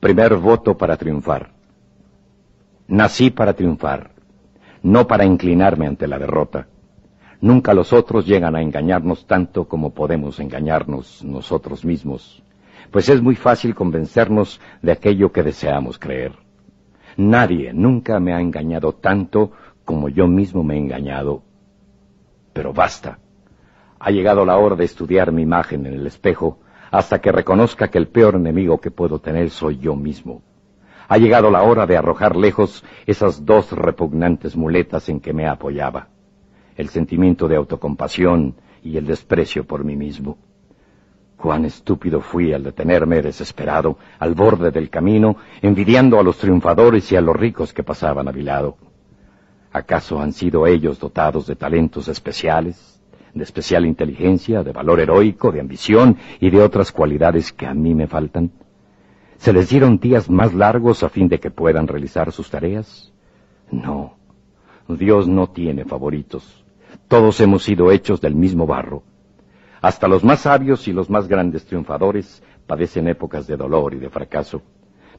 Primer voto para triunfar. Nací para triunfar, no para inclinarme ante la derrota. Nunca los otros llegan a engañarnos tanto como podemos engañarnos nosotros mismos, pues es muy fácil convencernos de aquello que deseamos creer. Nadie nunca me ha engañado tanto como yo mismo me he engañado. Pero basta. Ha llegado la hora de estudiar mi imagen en el espejo hasta que reconozca que el peor enemigo que puedo tener soy yo mismo. Ha llegado la hora de arrojar lejos esas dos repugnantes muletas en que me apoyaba, el sentimiento de autocompasión y el desprecio por mí mismo. Cuán estúpido fui al detenerme desesperado al borde del camino, envidiando a los triunfadores y a los ricos que pasaban a mi lado. ¿Acaso han sido ellos dotados de talentos especiales? De especial inteligencia, de valor heroico, de ambición y de otras cualidades que a mí me faltan? ¿Se les dieron días más largos a fin de que puedan realizar sus tareas? No, Dios no tiene favoritos. Todos hemos sido hechos del mismo barro. Hasta los más sabios y los más grandes triunfadores padecen épocas de dolor y de fracaso,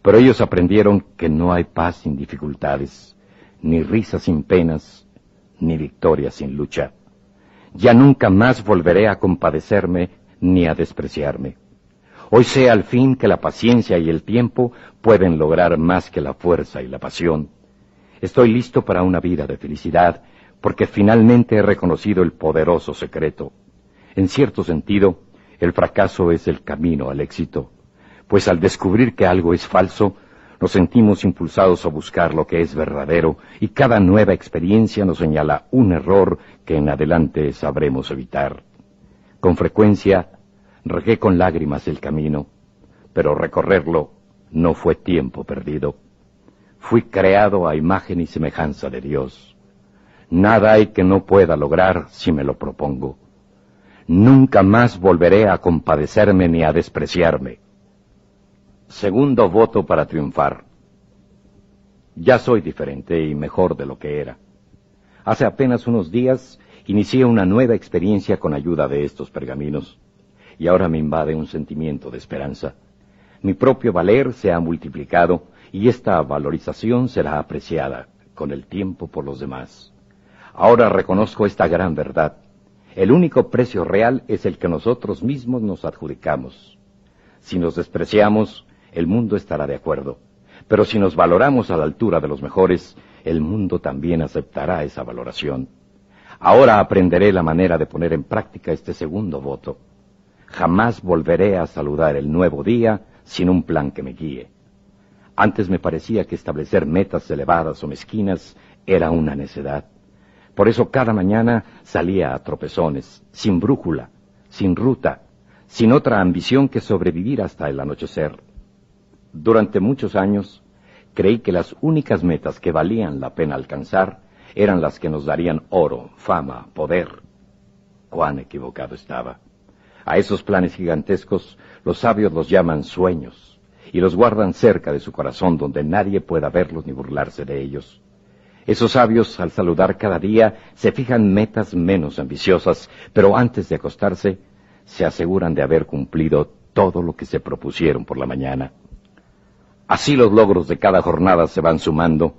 pero ellos aprendieron que no hay paz sin dificultades, ni risa sin penas, ni victoria sin lucha ya nunca más volveré a compadecerme ni a despreciarme. Hoy sé al fin que la paciencia y el tiempo pueden lograr más que la fuerza y la pasión. Estoy listo para una vida de felicidad, porque finalmente he reconocido el poderoso secreto. En cierto sentido, el fracaso es el camino al éxito, pues al descubrir que algo es falso, nos sentimos impulsados a buscar lo que es verdadero y cada nueva experiencia nos señala un error que en adelante sabremos evitar. Con frecuencia regué con lágrimas el camino, pero recorrerlo no fue tiempo perdido. Fui creado a imagen y semejanza de Dios. Nada hay que no pueda lograr si me lo propongo. Nunca más volveré a compadecerme ni a despreciarme. Segundo voto para triunfar. Ya soy diferente y mejor de lo que era. Hace apenas unos días inicié una nueva experiencia con ayuda de estos pergaminos, y ahora me invade un sentimiento de esperanza. Mi propio valer se ha multiplicado y esta valorización será apreciada con el tiempo por los demás. Ahora reconozco esta gran verdad. El único precio real es el que nosotros mismos nos adjudicamos. Si nos despreciamos, el mundo estará de acuerdo. Pero si nos valoramos a la altura de los mejores, el mundo también aceptará esa valoración. Ahora aprenderé la manera de poner en práctica este segundo voto. Jamás volveré a saludar el nuevo día sin un plan que me guíe. Antes me parecía que establecer metas elevadas o mezquinas era una necedad. Por eso cada mañana salía a tropezones, sin brújula, sin ruta, sin otra ambición que sobrevivir hasta el anochecer. Durante muchos años creí que las únicas metas que valían la pena alcanzar eran las que nos darían oro, fama, poder. Cuán equivocado estaba. A esos planes gigantescos los sabios los llaman sueños y los guardan cerca de su corazón donde nadie pueda verlos ni burlarse de ellos. Esos sabios al saludar cada día se fijan metas menos ambiciosas, pero antes de acostarse se aseguran de haber cumplido todo lo que se propusieron por la mañana. Así los logros de cada jornada se van sumando,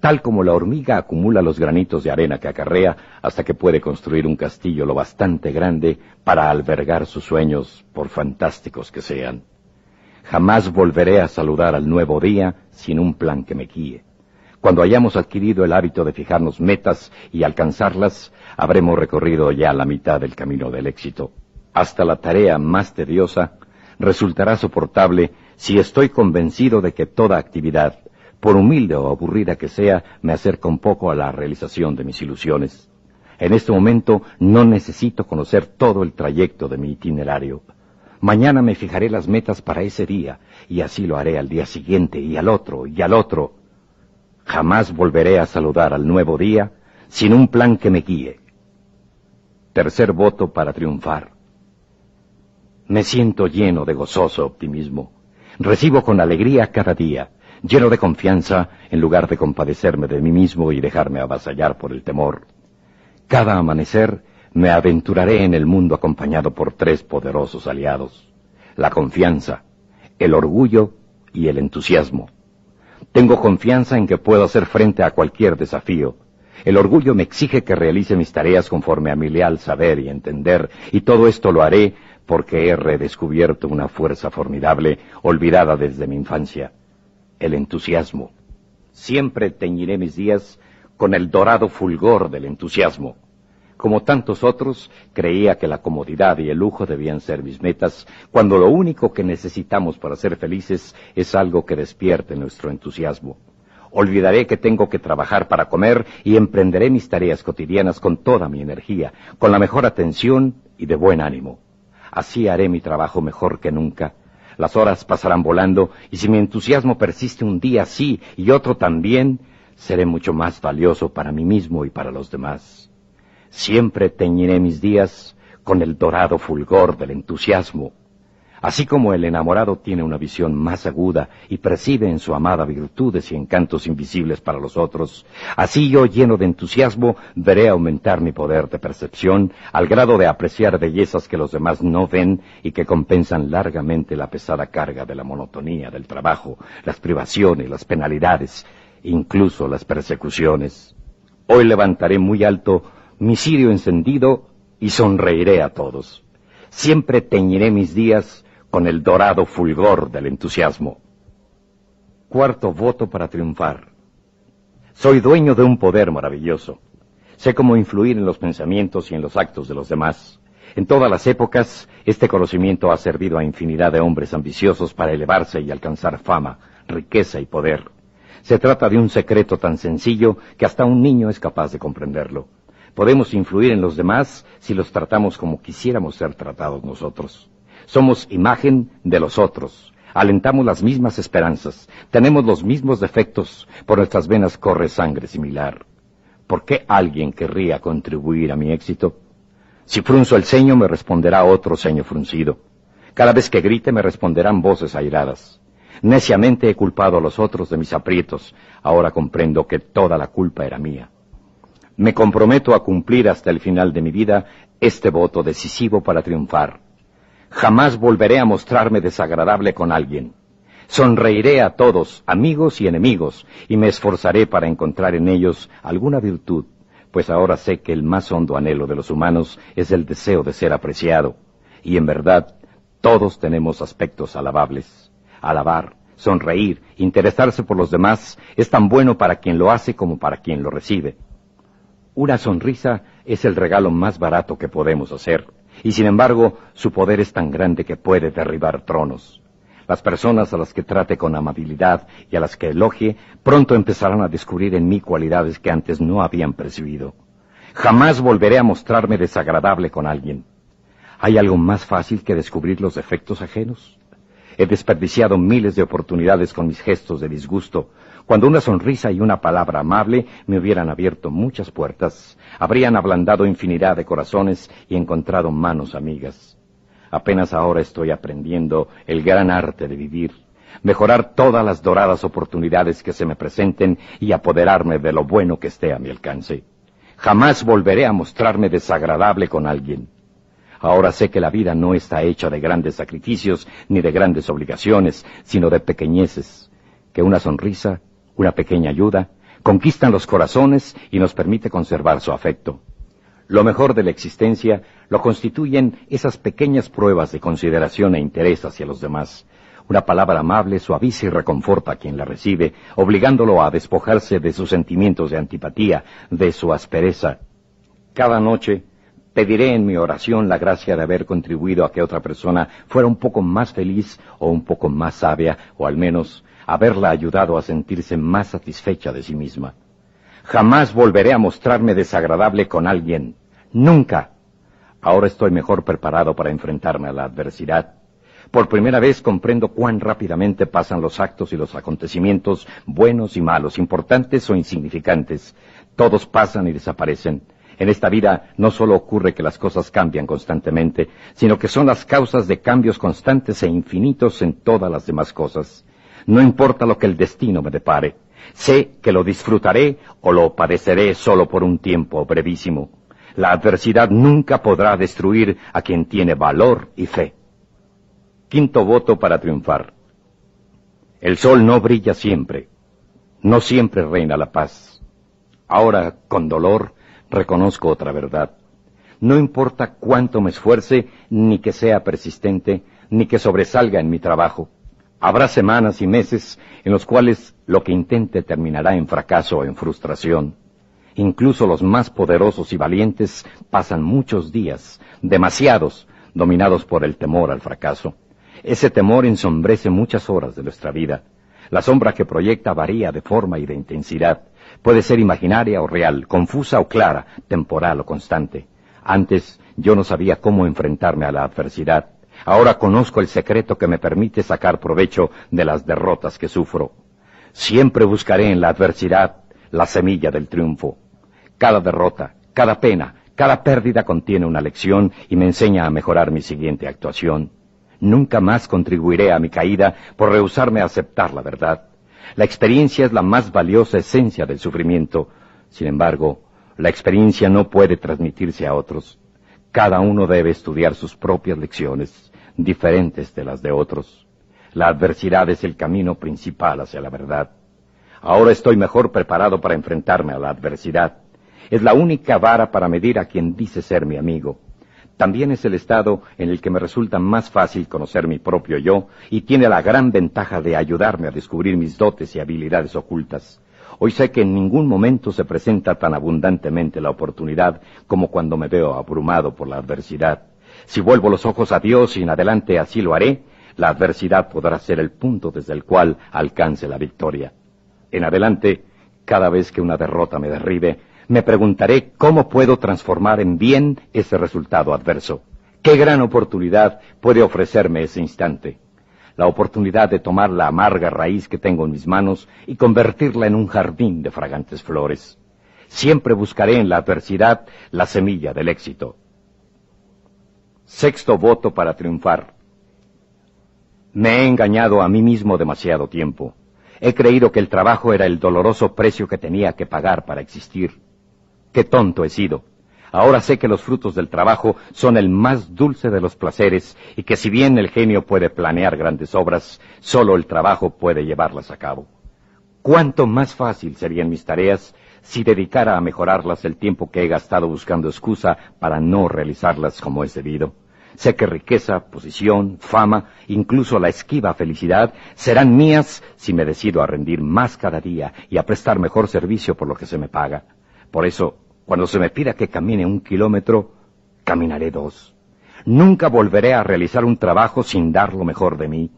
tal como la hormiga acumula los granitos de arena que acarrea hasta que puede construir un castillo lo bastante grande para albergar sus sueños, por fantásticos que sean. Jamás volveré a saludar al nuevo día sin un plan que me guíe. Cuando hayamos adquirido el hábito de fijarnos metas y alcanzarlas, habremos recorrido ya la mitad del camino del éxito. Hasta la tarea más tediosa resultará soportable si estoy convencido de que toda actividad, por humilde o aburrida que sea, me acerca un poco a la realización de mis ilusiones. En este momento no necesito conocer todo el trayecto de mi itinerario. Mañana me fijaré las metas para ese día, y así lo haré al día siguiente, y al otro, y al otro. Jamás volveré a saludar al nuevo día sin un plan que me guíe. Tercer voto para triunfar. Me siento lleno de gozoso optimismo. Recibo con alegría cada día, lleno de confianza, en lugar de compadecerme de mí mismo y dejarme avasallar por el temor. Cada amanecer me aventuraré en el mundo acompañado por tres poderosos aliados, la confianza, el orgullo y el entusiasmo. Tengo confianza en que puedo hacer frente a cualquier desafío. El orgullo me exige que realice mis tareas conforme a mi leal saber y entender, y todo esto lo haré porque he redescubierto una fuerza formidable, olvidada desde mi infancia. El entusiasmo. Siempre teñiré mis días con el dorado fulgor del entusiasmo. Como tantos otros, creía que la comodidad y el lujo debían ser mis metas, cuando lo único que necesitamos para ser felices es algo que despierte nuestro entusiasmo. Olvidaré que tengo que trabajar para comer y emprenderé mis tareas cotidianas con toda mi energía, con la mejor atención y de buen ánimo. Así haré mi trabajo mejor que nunca. Las horas pasarán volando y si mi entusiasmo persiste un día sí y otro también, seré mucho más valioso para mí mismo y para los demás. Siempre teñiré mis días con el dorado fulgor del entusiasmo. Así como el enamorado tiene una visión más aguda y percibe en su amada virtudes y encantos invisibles para los otros, así yo lleno de entusiasmo veré aumentar mi poder de percepción al grado de apreciar bellezas que los demás no ven y que compensan largamente la pesada carga de la monotonía del trabajo, las privaciones, las penalidades, incluso las persecuciones. Hoy levantaré muy alto mi cirio encendido y sonreiré a todos. Siempre teñiré mis días con el dorado fulgor del entusiasmo. Cuarto voto para triunfar. Soy dueño de un poder maravilloso. Sé cómo influir en los pensamientos y en los actos de los demás. En todas las épocas, este conocimiento ha servido a infinidad de hombres ambiciosos para elevarse y alcanzar fama, riqueza y poder. Se trata de un secreto tan sencillo que hasta un niño es capaz de comprenderlo. Podemos influir en los demás si los tratamos como quisiéramos ser tratados nosotros. Somos imagen de los otros. Alentamos las mismas esperanzas. Tenemos los mismos defectos. Por nuestras venas corre sangre similar. ¿Por qué alguien querría contribuir a mi éxito? Si frunzo el ceño, me responderá otro ceño fruncido. Cada vez que grite, me responderán voces airadas. Neciamente he culpado a los otros de mis aprietos. Ahora comprendo que toda la culpa era mía. Me comprometo a cumplir hasta el final de mi vida este voto decisivo para triunfar. Jamás volveré a mostrarme desagradable con alguien. Sonreiré a todos, amigos y enemigos, y me esforzaré para encontrar en ellos alguna virtud, pues ahora sé que el más hondo anhelo de los humanos es el deseo de ser apreciado, y en verdad todos tenemos aspectos alabables. Alabar, sonreír, interesarse por los demás es tan bueno para quien lo hace como para quien lo recibe. Una sonrisa es el regalo más barato que podemos hacer, y sin embargo su poder es tan grande que puede derribar tronos. Las personas a las que trate con amabilidad y a las que elogie pronto empezarán a descubrir en mí cualidades que antes no habían percibido. Jamás volveré a mostrarme desagradable con alguien. ¿Hay algo más fácil que descubrir los defectos ajenos? He desperdiciado miles de oportunidades con mis gestos de disgusto, cuando una sonrisa y una palabra amable me hubieran abierto muchas puertas, habrían ablandado infinidad de corazones y encontrado manos amigas. Apenas ahora estoy aprendiendo el gran arte de vivir, mejorar todas las doradas oportunidades que se me presenten y apoderarme de lo bueno que esté a mi alcance. Jamás volveré a mostrarme desagradable con alguien. Ahora sé que la vida no está hecha de grandes sacrificios ni de grandes obligaciones, sino de pequeñeces, que una sonrisa una pequeña ayuda, conquistan los corazones y nos permite conservar su afecto. Lo mejor de la existencia lo constituyen esas pequeñas pruebas de consideración e interés hacia los demás. Una palabra amable suaviza y reconforta a quien la recibe, obligándolo a despojarse de sus sentimientos de antipatía, de su aspereza. Cada noche pediré en mi oración la gracia de haber contribuido a que otra persona fuera un poco más feliz o un poco más sabia, o al menos haberla ayudado a sentirse más satisfecha de sí misma. Jamás volveré a mostrarme desagradable con alguien. Nunca. Ahora estoy mejor preparado para enfrentarme a la adversidad. Por primera vez comprendo cuán rápidamente pasan los actos y los acontecimientos, buenos y malos, importantes o insignificantes. Todos pasan y desaparecen. En esta vida no solo ocurre que las cosas cambian constantemente, sino que son las causas de cambios constantes e infinitos en todas las demás cosas. No importa lo que el destino me depare. Sé que lo disfrutaré o lo padeceré solo por un tiempo brevísimo. La adversidad nunca podrá destruir a quien tiene valor y fe. Quinto voto para triunfar. El sol no brilla siempre. No siempre reina la paz. Ahora, con dolor, reconozco otra verdad. No importa cuánto me esfuerce, ni que sea persistente, ni que sobresalga en mi trabajo. Habrá semanas y meses en los cuales lo que intente terminará en fracaso o en frustración. Incluso los más poderosos y valientes pasan muchos días, demasiados, dominados por el temor al fracaso. Ese temor ensombrece muchas horas de nuestra vida. La sombra que proyecta varía de forma y de intensidad. Puede ser imaginaria o real, confusa o clara, temporal o constante. Antes yo no sabía cómo enfrentarme a la adversidad. Ahora conozco el secreto que me permite sacar provecho de las derrotas que sufro. Siempre buscaré en la adversidad la semilla del triunfo. Cada derrota, cada pena, cada pérdida contiene una lección y me enseña a mejorar mi siguiente actuación. Nunca más contribuiré a mi caída por rehusarme a aceptar la verdad. La experiencia es la más valiosa esencia del sufrimiento. Sin embargo, la experiencia no puede transmitirse a otros. Cada uno debe estudiar sus propias lecciones, diferentes de las de otros. La adversidad es el camino principal hacia la verdad. Ahora estoy mejor preparado para enfrentarme a la adversidad. Es la única vara para medir a quien dice ser mi amigo. También es el estado en el que me resulta más fácil conocer mi propio yo y tiene la gran ventaja de ayudarme a descubrir mis dotes y habilidades ocultas. Hoy sé que en ningún momento se presenta tan abundantemente la oportunidad como cuando me veo abrumado por la adversidad. Si vuelvo los ojos a Dios y en adelante así lo haré, la adversidad podrá ser el punto desde el cual alcance la victoria. En adelante, cada vez que una derrota me derribe, me preguntaré cómo puedo transformar en bien ese resultado adverso. ¿Qué gran oportunidad puede ofrecerme ese instante? La oportunidad de tomar la amarga raíz que tengo en mis manos y convertirla en un jardín de fragantes flores. Siempre buscaré en la adversidad la semilla del éxito. Sexto voto para triunfar. Me he engañado a mí mismo demasiado tiempo. He creído que el trabajo era el doloroso precio que tenía que pagar para existir. Qué tonto he sido. Ahora sé que los frutos del trabajo son el más dulce de los placeres y que si bien el genio puede planear grandes obras, solo el trabajo puede llevarlas a cabo. Cuánto más fácil serían mis tareas si dedicara a mejorarlas el tiempo que he gastado buscando excusa para no realizarlas como es debido. Sé que riqueza, posición, fama, incluso la esquiva felicidad serán mías si me decido a rendir más cada día y a prestar mejor servicio por lo que se me paga. Por eso, cuando se me pida que camine un kilómetro, caminaré dos. Nunca volveré a realizar un trabajo sin dar lo mejor de mí.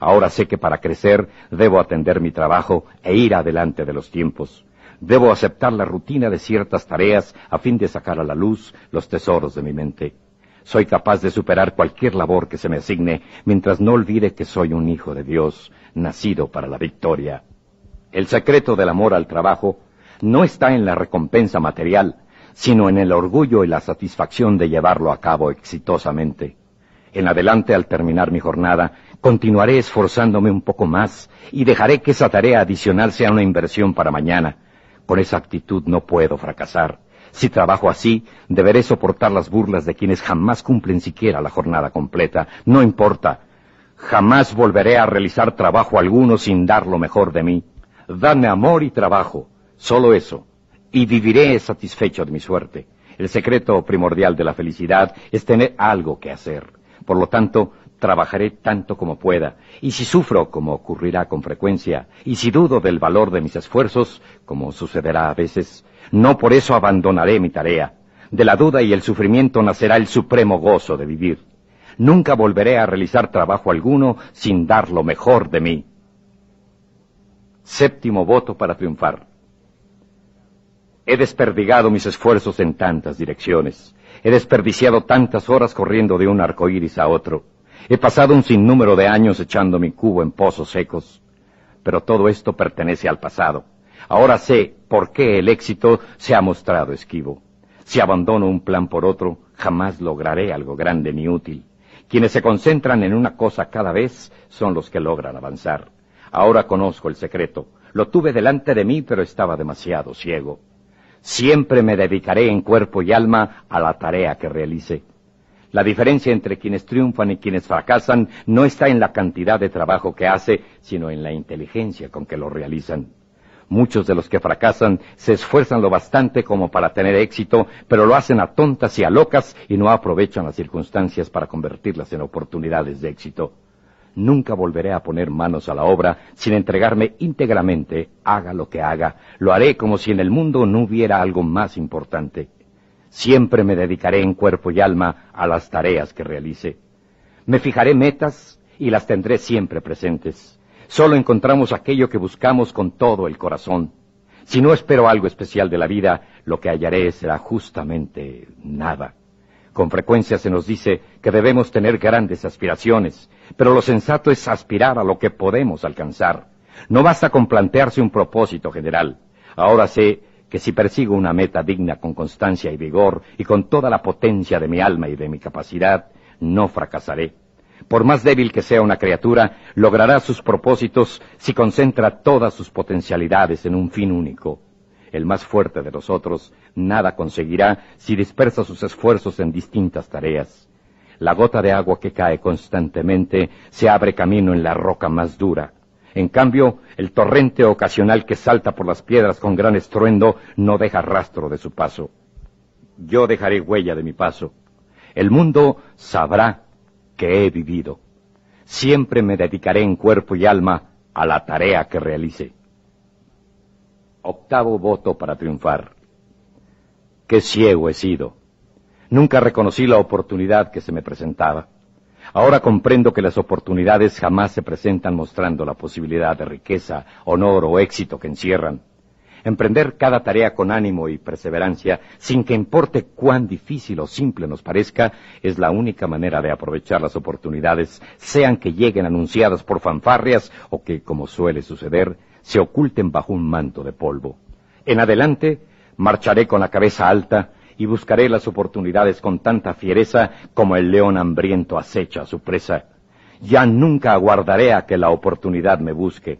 Ahora sé que para crecer debo atender mi trabajo e ir adelante de los tiempos. Debo aceptar la rutina de ciertas tareas a fin de sacar a la luz los tesoros de mi mente. Soy capaz de superar cualquier labor que se me asigne mientras no olvide que soy un hijo de Dios, nacido para la victoria. El secreto del amor al trabajo no está en la recompensa material, sino en el orgullo y la satisfacción de llevarlo a cabo exitosamente. En adelante, al terminar mi jornada, continuaré esforzándome un poco más y dejaré que esa tarea adicional sea una inversión para mañana. Con esa actitud no puedo fracasar. Si trabajo así, deberé soportar las burlas de quienes jamás cumplen siquiera la jornada completa. No importa. Jamás volveré a realizar trabajo alguno sin dar lo mejor de mí. Dame amor y trabajo. Solo eso. Y viviré satisfecho de mi suerte. El secreto primordial de la felicidad es tener algo que hacer. Por lo tanto, trabajaré tanto como pueda. Y si sufro, como ocurrirá con frecuencia, y si dudo del valor de mis esfuerzos, como sucederá a veces, no por eso abandonaré mi tarea. De la duda y el sufrimiento nacerá el supremo gozo de vivir. Nunca volveré a realizar trabajo alguno sin dar lo mejor de mí. Séptimo voto para triunfar. He desperdigado mis esfuerzos en tantas direcciones. He desperdiciado tantas horas corriendo de un arco iris a otro. He pasado un sinnúmero de años echando mi cubo en pozos secos. Pero todo esto pertenece al pasado. Ahora sé por qué el éxito se ha mostrado esquivo. Si abandono un plan por otro, jamás lograré algo grande ni útil. Quienes se concentran en una cosa cada vez son los que logran avanzar. Ahora conozco el secreto. Lo tuve delante de mí, pero estaba demasiado ciego. Siempre me dedicaré en cuerpo y alma a la tarea que realice. La diferencia entre quienes triunfan y quienes fracasan no está en la cantidad de trabajo que hace, sino en la inteligencia con que lo realizan. Muchos de los que fracasan se esfuerzan lo bastante como para tener éxito, pero lo hacen a tontas y a locas y no aprovechan las circunstancias para convertirlas en oportunidades de éxito. Nunca volveré a poner manos a la obra sin entregarme íntegramente, haga lo que haga. Lo haré como si en el mundo no hubiera algo más importante. Siempre me dedicaré en cuerpo y alma a las tareas que realice. Me fijaré metas y las tendré siempre presentes. Solo encontramos aquello que buscamos con todo el corazón. Si no espero algo especial de la vida, lo que hallaré será justamente nada. Con frecuencia se nos dice que debemos tener grandes aspiraciones, pero lo sensato es aspirar a lo que podemos alcanzar. No basta con plantearse un propósito general. Ahora sé que si persigo una meta digna con constancia y vigor y con toda la potencia de mi alma y de mi capacidad, no fracasaré. Por más débil que sea una criatura, logrará sus propósitos si concentra todas sus potencialidades en un fin único. El más fuerte de nosotros nada conseguirá si dispersa sus esfuerzos en distintas tareas. La gota de agua que cae constantemente se abre camino en la roca más dura. En cambio, el torrente ocasional que salta por las piedras con gran estruendo no deja rastro de su paso. Yo dejaré huella de mi paso. El mundo sabrá que he vivido. Siempre me dedicaré en cuerpo y alma a la tarea que realice. Octavo voto para triunfar. Qué ciego he sido. Nunca reconocí la oportunidad que se me presentaba. Ahora comprendo que las oportunidades jamás se presentan mostrando la posibilidad de riqueza, honor o éxito que encierran. Emprender cada tarea con ánimo y perseverancia, sin que importe cuán difícil o simple nos parezca, es la única manera de aprovechar las oportunidades, sean que lleguen anunciadas por fanfarrias o que, como suele suceder, se oculten bajo un manto de polvo. En adelante, marcharé con la cabeza alta y buscaré las oportunidades con tanta fiereza como el león hambriento acecha a su presa. Ya nunca aguardaré a que la oportunidad me busque.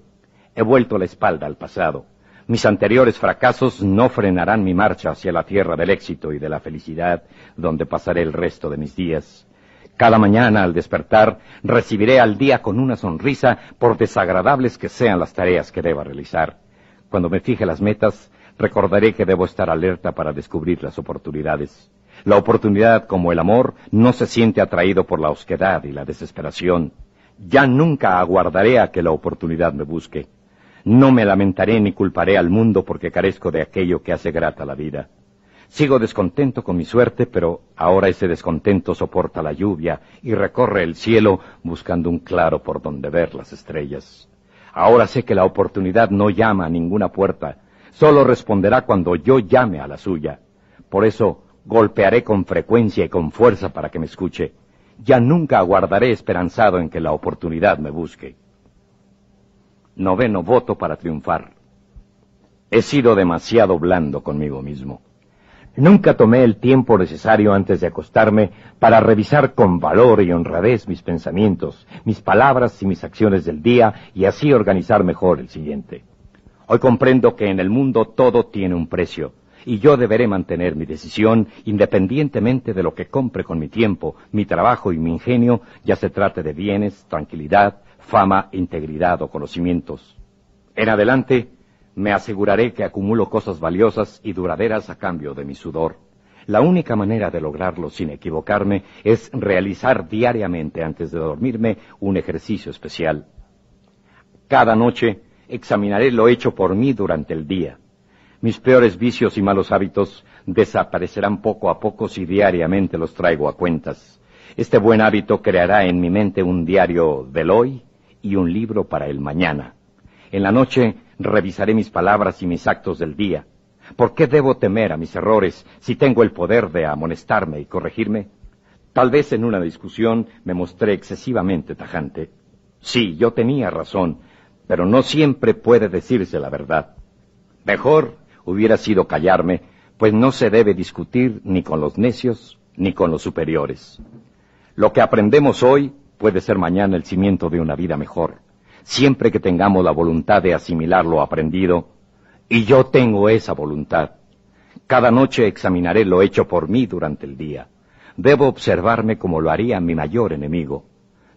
He vuelto la espalda al pasado. Mis anteriores fracasos no frenarán mi marcha hacia la tierra del éxito y de la felicidad, donde pasaré el resto de mis días. Cada mañana al despertar recibiré al día con una sonrisa por desagradables que sean las tareas que deba realizar. Cuando me fije las metas, recordaré que debo estar alerta para descubrir las oportunidades. La oportunidad, como el amor, no se siente atraído por la osquedad y la desesperación. Ya nunca aguardaré a que la oportunidad me busque. No me lamentaré ni culparé al mundo porque carezco de aquello que hace grata la vida. Sigo descontento con mi suerte, pero ahora ese descontento soporta la lluvia y recorre el cielo buscando un claro por donde ver las estrellas. Ahora sé que la oportunidad no llama a ninguna puerta, solo responderá cuando yo llame a la suya. Por eso golpearé con frecuencia y con fuerza para que me escuche. Ya nunca aguardaré esperanzado en que la oportunidad me busque. Noveno voto para triunfar. He sido demasiado blando conmigo mismo. Nunca tomé el tiempo necesario antes de acostarme para revisar con valor y honradez mis pensamientos, mis palabras y mis acciones del día y así organizar mejor el siguiente. Hoy comprendo que en el mundo todo tiene un precio y yo deberé mantener mi decisión independientemente de lo que compre con mi tiempo, mi trabajo y mi ingenio, ya se trate de bienes, tranquilidad, fama, integridad o conocimientos. En adelante, me aseguraré que acumulo cosas valiosas y duraderas a cambio de mi sudor. La única manera de lograrlo sin equivocarme es realizar diariamente antes de dormirme un ejercicio especial. Cada noche examinaré lo hecho por mí durante el día. Mis peores vicios y malos hábitos desaparecerán poco a poco si diariamente los traigo a cuentas. Este buen hábito creará en mi mente un diario del hoy y un libro para el mañana. En la noche revisaré mis palabras y mis actos del día. ¿Por qué debo temer a mis errores si tengo el poder de amonestarme y corregirme? Tal vez en una discusión me mostré excesivamente tajante. Sí, yo tenía razón, pero no siempre puede decirse la verdad. Mejor hubiera sido callarme, pues no se debe discutir ni con los necios ni con los superiores. Lo que aprendemos hoy puede ser mañana el cimiento de una vida mejor, siempre que tengamos la voluntad de asimilar lo aprendido, y yo tengo esa voluntad. Cada noche examinaré lo hecho por mí durante el día. debo observarme como lo haría mi mayor enemigo.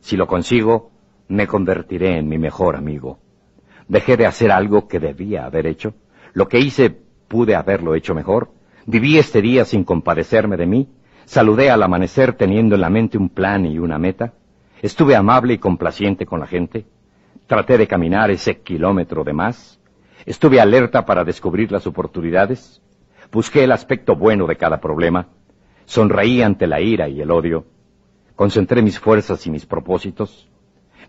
Si lo consigo, me convertiré en mi mejor amigo. Dejé de hacer algo que debía haber hecho. Lo que hice pude haberlo hecho mejor. Viví este día sin compadecerme de mí. Saludé al amanecer teniendo en la mente un plan y una meta. Estuve amable y complaciente con la gente. Traté de caminar ese kilómetro de más. Estuve alerta para descubrir las oportunidades. Busqué el aspecto bueno de cada problema. Sonreí ante la ira y el odio. Concentré mis fuerzas y mis propósitos.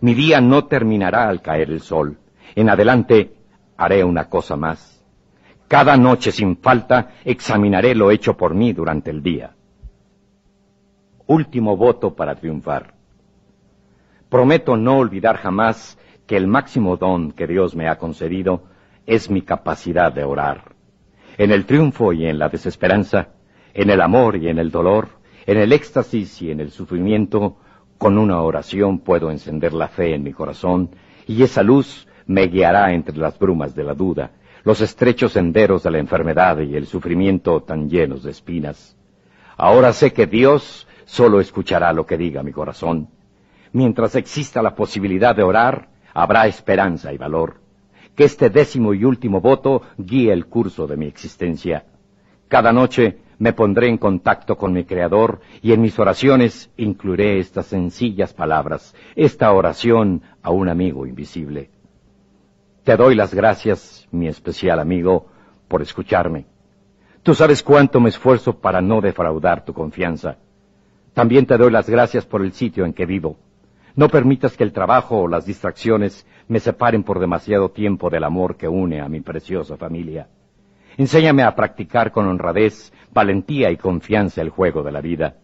Mi día no terminará al caer el sol. En adelante haré una cosa más. Cada noche sin falta examinaré lo hecho por mí durante el día. Último voto para triunfar. Prometo no olvidar jamás que el máximo don que Dios me ha concedido es mi capacidad de orar. En el triunfo y en la desesperanza, en el amor y en el dolor, en el éxtasis y en el sufrimiento, con una oración puedo encender la fe en mi corazón y esa luz me guiará entre las brumas de la duda, los estrechos senderos de la enfermedad y el sufrimiento tan llenos de espinas. Ahora sé que Dios solo escuchará lo que diga mi corazón. Mientras exista la posibilidad de orar, habrá esperanza y valor. Que este décimo y último voto guíe el curso de mi existencia. Cada noche me pondré en contacto con mi Creador y en mis oraciones incluiré estas sencillas palabras, esta oración a un amigo invisible. Te doy las gracias, mi especial amigo, por escucharme. Tú sabes cuánto me esfuerzo para no defraudar tu confianza. También te doy las gracias por el sitio en que vivo. No permitas que el trabajo o las distracciones me separen por demasiado tiempo del amor que une a mi preciosa familia. Enséñame a practicar con honradez, valentía y confianza el juego de la vida.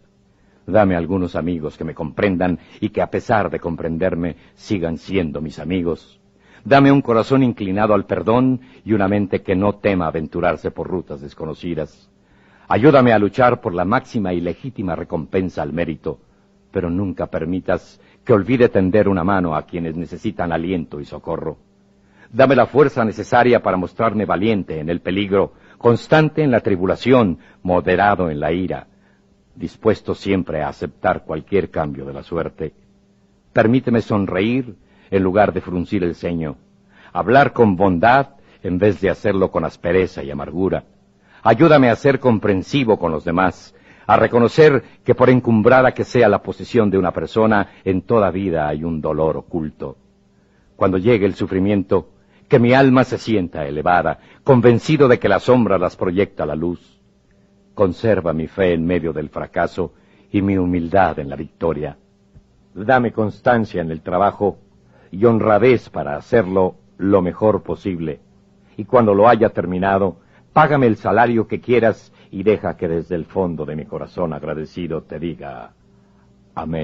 Dame algunos amigos que me comprendan y que a pesar de comprenderme sigan siendo mis amigos. Dame un corazón inclinado al perdón y una mente que no tema aventurarse por rutas desconocidas. Ayúdame a luchar por la máxima y legítima recompensa al mérito, pero nunca permitas que olvide tender una mano a quienes necesitan aliento y socorro. Dame la fuerza necesaria para mostrarme valiente en el peligro, constante en la tribulación, moderado en la ira, dispuesto siempre a aceptar cualquier cambio de la suerte. Permíteme sonreír en lugar de fruncir el ceño, hablar con bondad en vez de hacerlo con aspereza y amargura. Ayúdame a ser comprensivo con los demás, a reconocer que por encumbrada que sea la posición de una persona, en toda vida hay un dolor oculto. Cuando llegue el sufrimiento, que mi alma se sienta elevada, convencido de que la sombra las proyecta la luz. Conserva mi fe en medio del fracaso y mi humildad en la victoria. Dame constancia en el trabajo y honradez para hacerlo lo mejor posible. Y cuando lo haya terminado, págame el salario que quieras y deja que desde el fondo de mi corazón agradecido te diga Amén.